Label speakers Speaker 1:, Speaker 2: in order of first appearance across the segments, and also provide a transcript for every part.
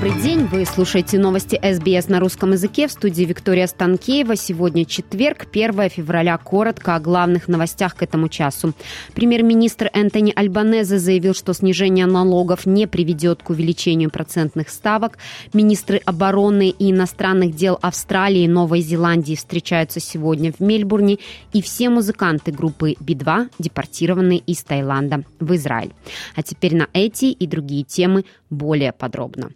Speaker 1: Добрый день, вы слушаете новости СБС на русском языке в студии Виктория Станкеева. Сегодня четверг, 1 февраля. Коротко о главных новостях к этому часу. Премьер-министр Энтони Альбанезе заявил, что снижение налогов не приведет к увеличению процентных ставок. Министры обороны и иностранных дел Австралии и Новой Зеландии встречаются сегодня в Мельбурне. И все музыканты группы Би-2 депортированы из Таиланда в Израиль. А теперь на эти и другие темы более подробно.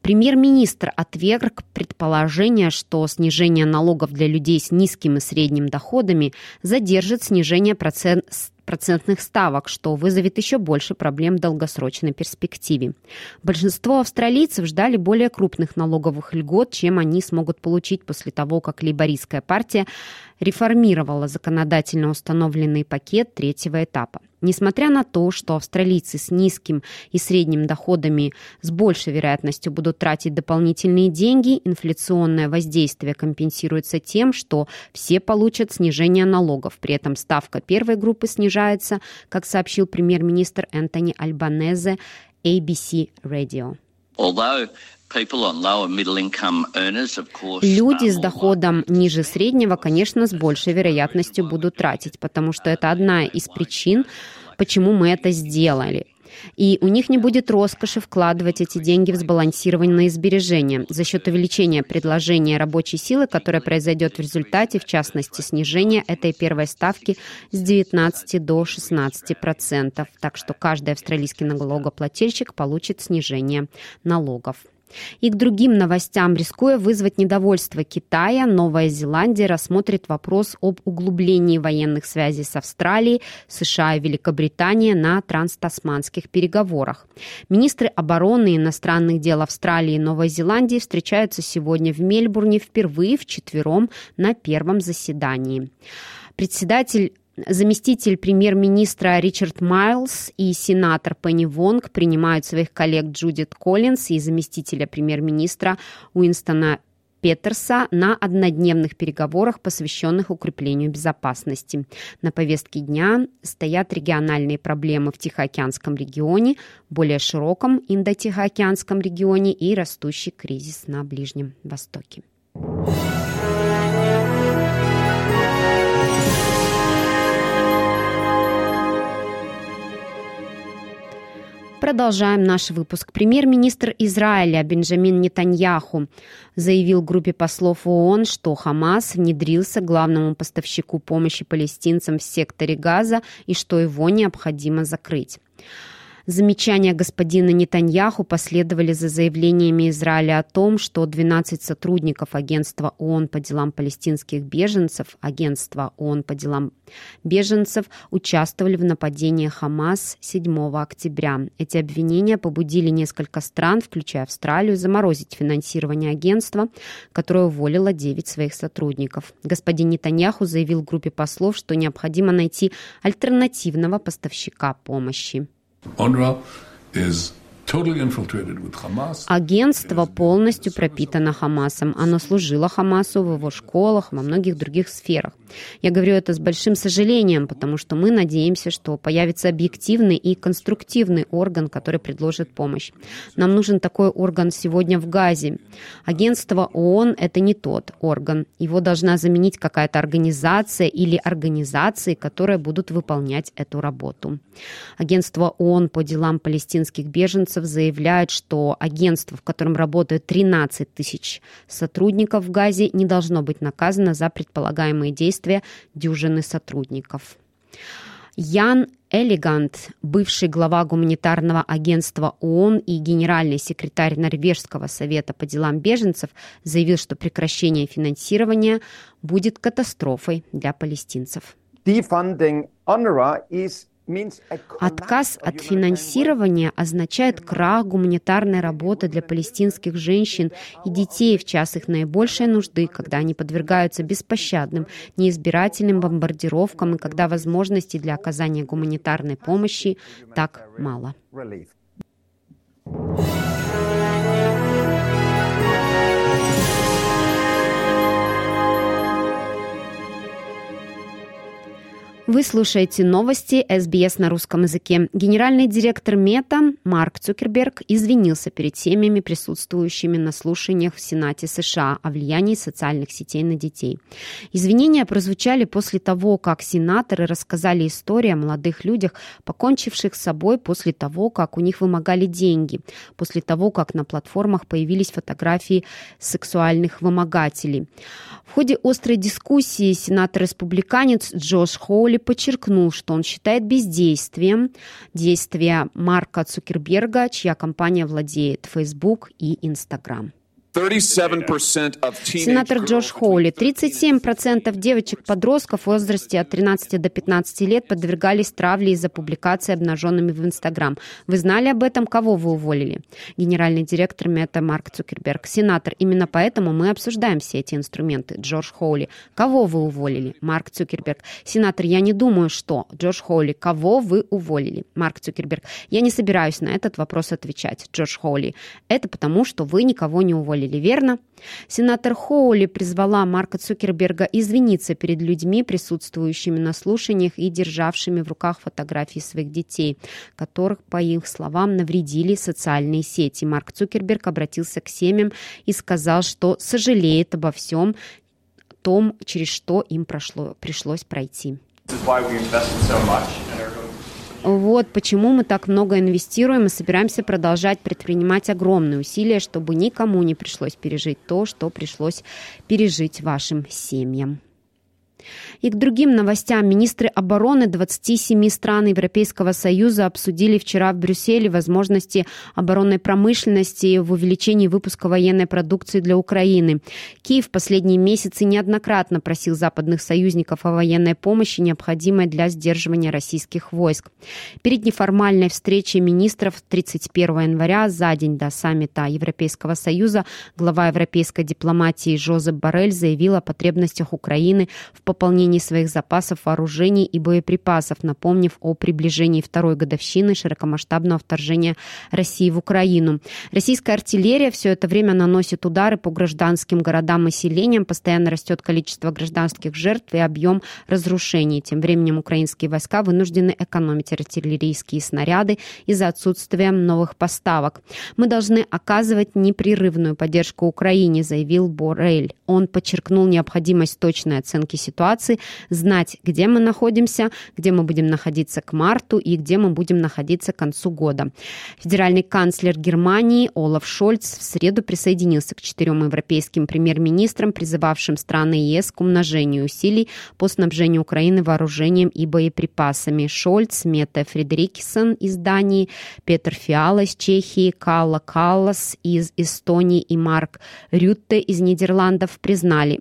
Speaker 1: Премьер-министр отверг предположение, что снижение налогов для людей с низким и средним доходами задержит снижение процент процентных ставок, что вызовет еще больше проблем в долгосрочной перспективе. Большинство австралийцев ждали более крупных налоговых льгот, чем они смогут получить после того, как лейбористская партия реформировала законодательно установленный пакет третьего этапа. Несмотря на то, что австралийцы с низким и средним доходами с большей вероятностью будут тратить дополнительные деньги, инфляционное воздействие компенсируется тем, что все получат снижение налогов. При этом ставка первой группы снижается, как сообщил премьер-министр Энтони Альбанезе ABC Radio. Люди с доходом ниже среднего, конечно, с большей вероятностью будут тратить, потому что это одна из причин, почему мы это сделали. И у них не будет роскоши вкладывать эти деньги в сбалансированные сбережения за счет увеличения предложения рабочей силы, которое произойдет в результате, в частности, снижения этой первой ставки с 19 до 16 процентов. Так что каждый австралийский налогоплательщик получит снижение налогов. И к другим новостям, рискуя вызвать недовольство Китая, Новая Зеландия рассмотрит вопрос об углублении военных связей с Австралией, США и Великобританией на транстасманских переговорах. Министры обороны и иностранных дел Австралии и Новой Зеландии встречаются сегодня в Мельбурне впервые вчетвером на первом заседании. Председатель Заместитель премьер-министра Ричард Майлз и сенатор Пенни Вонг принимают своих коллег Джудит Коллинс и заместителя премьер-министра Уинстона Петерса на однодневных переговорах, посвященных укреплению безопасности. На повестке дня стоят региональные проблемы в Тихоокеанском регионе, более широком Индо-Тихоокеанском регионе и растущий кризис на Ближнем Востоке. Продолжаем наш выпуск. Премьер-министр Израиля Бенджамин Нетаньяху заявил группе послов ООН, что Хамас внедрился главному поставщику помощи палестинцам в секторе Газа и что его необходимо закрыть. Замечания господина Нетаньяху последовали за заявлениями Израиля о том, что 12 сотрудников Агентства ООН по делам палестинских беженцев, Агентства ООН по делам беженцев участвовали в нападении Хамас 7 октября. Эти обвинения побудили несколько стран, включая Австралию, заморозить финансирование агентства, которое уволило 9 своих сотрудников. Господин Нетаньяху заявил группе послов, что необходимо найти альтернативного поставщика помощи.
Speaker 2: UNRWA is
Speaker 1: Агентство полностью пропитано Хамасом. Оно служило Хамасу в его школах, во многих других сферах. Я говорю это с большим сожалением, потому что мы надеемся, что появится объективный и конструктивный орган, который предложит помощь. Нам нужен такой орган сегодня в Газе. Агентство ООН — это не тот орган. Его должна заменить какая-то организация или организации, которые будут выполнять эту работу. Агентство ООН по делам палестинских беженцев Финансов заявляет, что агентство, в котором работают 13 тысяч сотрудников в Газе, не должно быть наказано за предполагаемые действия дюжины сотрудников. Ян Элегант, бывший глава гуманитарного агентства ООН и генеральный секретарь Норвежского совета по делам беженцев, заявил, что прекращение финансирования будет катастрофой для палестинцев. Отказ от финансирования означает крах гуманитарной работы для палестинских женщин и детей в час их наибольшей нужды, когда они подвергаются беспощадным, неизбирательным бомбардировкам и когда возможностей для оказания гуманитарной помощи так мало. Вы слушаете новости СБС на русском языке. Генеральный директор Мета Марк Цукерберг извинился перед семьями, присутствующими на слушаниях в Сенате США о влиянии социальных сетей на детей. Извинения прозвучали после того, как сенаторы рассказали историю о молодых людях, покончивших с собой после того, как у них вымогали деньги, после того, как на платформах появились фотографии сексуальных вымогателей. В ходе острой дискуссии сенатор-республиканец Джош Хоули подчеркнул, что он считает бездействием действия Марка Цукерберга, чья компания владеет Facebook и Instagram. Сенатор Джош Хоули. 37% девочек-подростков в возрасте от 13 до 15 лет подвергались травле из-за публикации обнаженными в Инстаграм. Вы знали об этом? Кого вы уволили? Генеральный директор Мета Марк Цукерберг. Сенатор. Именно поэтому мы обсуждаем все эти инструменты. Джордж Хоули. Кого вы уволили? Марк Цукерберг. Сенатор, я не думаю, что. Джордж Хоули. Кого вы уволили? Марк Цукерберг. Я не собираюсь на этот вопрос отвечать. Джордж Хоули. Это потому, что вы никого не уволили уволили, верно? Сенатор Хоули призвала Марка Цукерберга извиниться перед людьми, присутствующими на слушаниях и державшими в руках фотографии своих детей, которых, по их словам, навредили социальные сети. Марк Цукерберг обратился к семьям и сказал, что сожалеет обо всем том, через что им прошло, пришлось пройти. Вот почему мы так много инвестируем и собираемся продолжать предпринимать огромные усилия, чтобы никому не пришлось пережить то, что пришлось пережить вашим семьям. И к другим новостям. Министры обороны 27 стран Европейского Союза обсудили вчера в Брюсселе возможности оборонной промышленности в увеличении выпуска военной продукции для Украины. Киев в последние месяцы неоднократно просил западных союзников о военной помощи, необходимой для сдерживания российских войск. Перед неформальной встречей министров 31 января, за день до саммита Европейского Союза, глава европейской дипломатии Жозеп Барель заявил о потребностях Украины в пополнении своих запасов вооружений и боеприпасов, напомнив о приближении второй годовщины широкомасштабного вторжения России в Украину. Российская артиллерия все это время наносит удары по гражданским городам и селениям, постоянно растет количество гражданских жертв и объем разрушений. Тем временем украинские войска вынуждены экономить артиллерийские снаряды из-за отсутствия новых поставок. Мы должны оказывать непрерывную поддержку Украине, заявил Борель. Он подчеркнул необходимость точной оценки ситуации ситуации, знать, где мы находимся, где мы будем находиться к марту и где мы будем находиться к концу года. Федеральный канцлер Германии Олаф Шольц в среду присоединился к четырем европейским премьер-министрам, призывавшим страны ЕС к умножению усилий по снабжению Украины вооружением и боеприпасами. Шольц, Мета Фредериксон из Дании, Петр Фиала из Чехии, Калла Каллас из Эстонии и Марк Рютте из Нидерландов признали,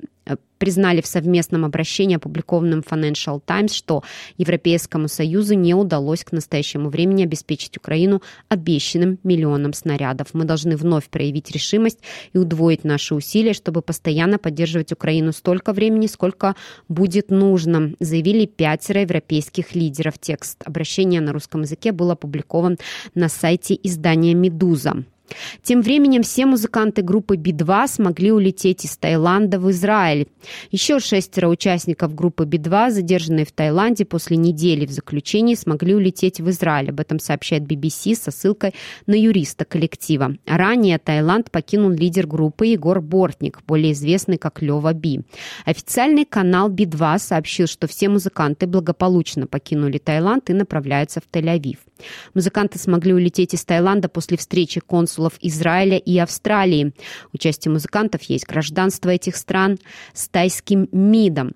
Speaker 1: признали в совместном обращении, опубликованном Financial Times, что Европейскому Союзу не удалось к настоящему времени обеспечить Украину обещанным миллионом снарядов. Мы должны вновь проявить решимость и удвоить наши усилия, чтобы постоянно поддерживать Украину столько времени, сколько будет нужно, заявили пятеро европейских лидеров. Текст обращения на русском языке был опубликован на сайте издания «Медуза». Тем временем все музыканты группы Би-2 смогли улететь из Таиланда в Израиль. Еще шестеро участников группы Би-2, задержанные в Таиланде после недели в заключении, смогли улететь в Израиль. Об этом сообщает BBC со ссылкой на юриста коллектива. Ранее Таиланд покинул лидер группы Егор Бортник, более известный как Лева Би. Официальный канал Би-2 сообщил, что все музыканты благополучно покинули Таиланд и направляются в Тель-Авив. Музыканты смогли улететь из Таиланда после встречи консулов Израиля и Австралии. У части музыкантов есть гражданство этих стран с тайским МИДом.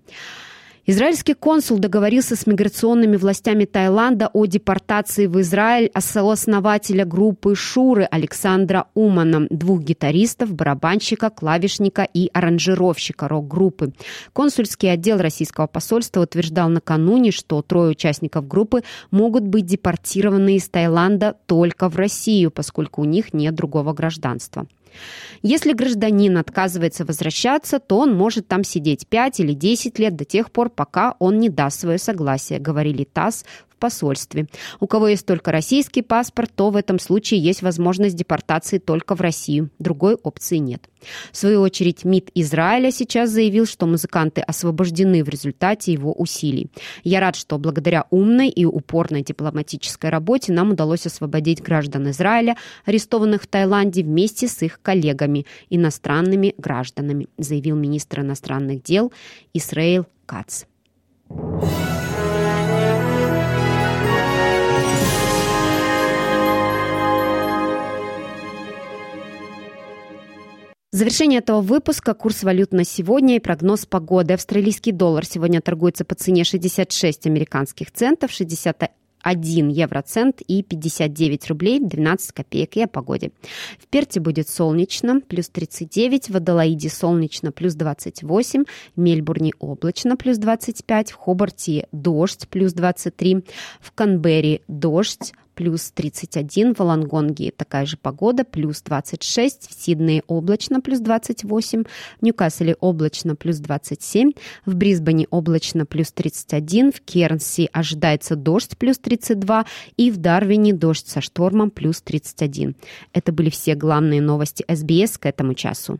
Speaker 1: Израильский консул договорился с миграционными властями Таиланда о депортации в Израиль сооснователя группы Шуры Александра Умана, двух гитаристов, барабанщика, клавишника и аранжировщика рок-группы. Консульский отдел российского посольства утверждал накануне, что трое участников группы могут быть депортированы из Таиланда только в Россию, поскольку у них нет другого гражданства. Если гражданин отказывается возвращаться, то он может там сидеть 5 или 10 лет до тех пор, пока он не даст свое согласие, говорили ТАСС посольстве. У кого есть только российский паспорт, то в этом случае есть возможность депортации только в Россию. Другой опции нет. В свою очередь МИД Израиля сейчас заявил, что музыканты освобождены в результате его усилий. Я рад, что благодаря умной и упорной дипломатической работе нам удалось освободить граждан Израиля, арестованных в Таиланде вместе с их коллегами, иностранными гражданами, заявил министр иностранных дел Исраил Кац. Завершение этого выпуска – курс валют на сегодня и прогноз погоды. Австралийский доллар сегодня торгуется по цене 66 американских центов, 61 1 евроцент и 59 рублей 12 копеек и о погоде. В Перте будет солнечно, плюс 39, в Адалаиде солнечно, плюс 28, в Мельбурне облачно, плюс 25, в Хобарте дождь, плюс 23, в Канберре дождь, плюс 31, в Лонгонге такая же погода, плюс 26, в Сиднее облачно, плюс 28, в Ньюкасселе облачно, плюс 27, в Брисбене облачно, плюс 31, в Кернси ожидается дождь, плюс 32, и в Дарвине дождь со штормом, плюс 31. Это были все главные новости СБС к этому часу.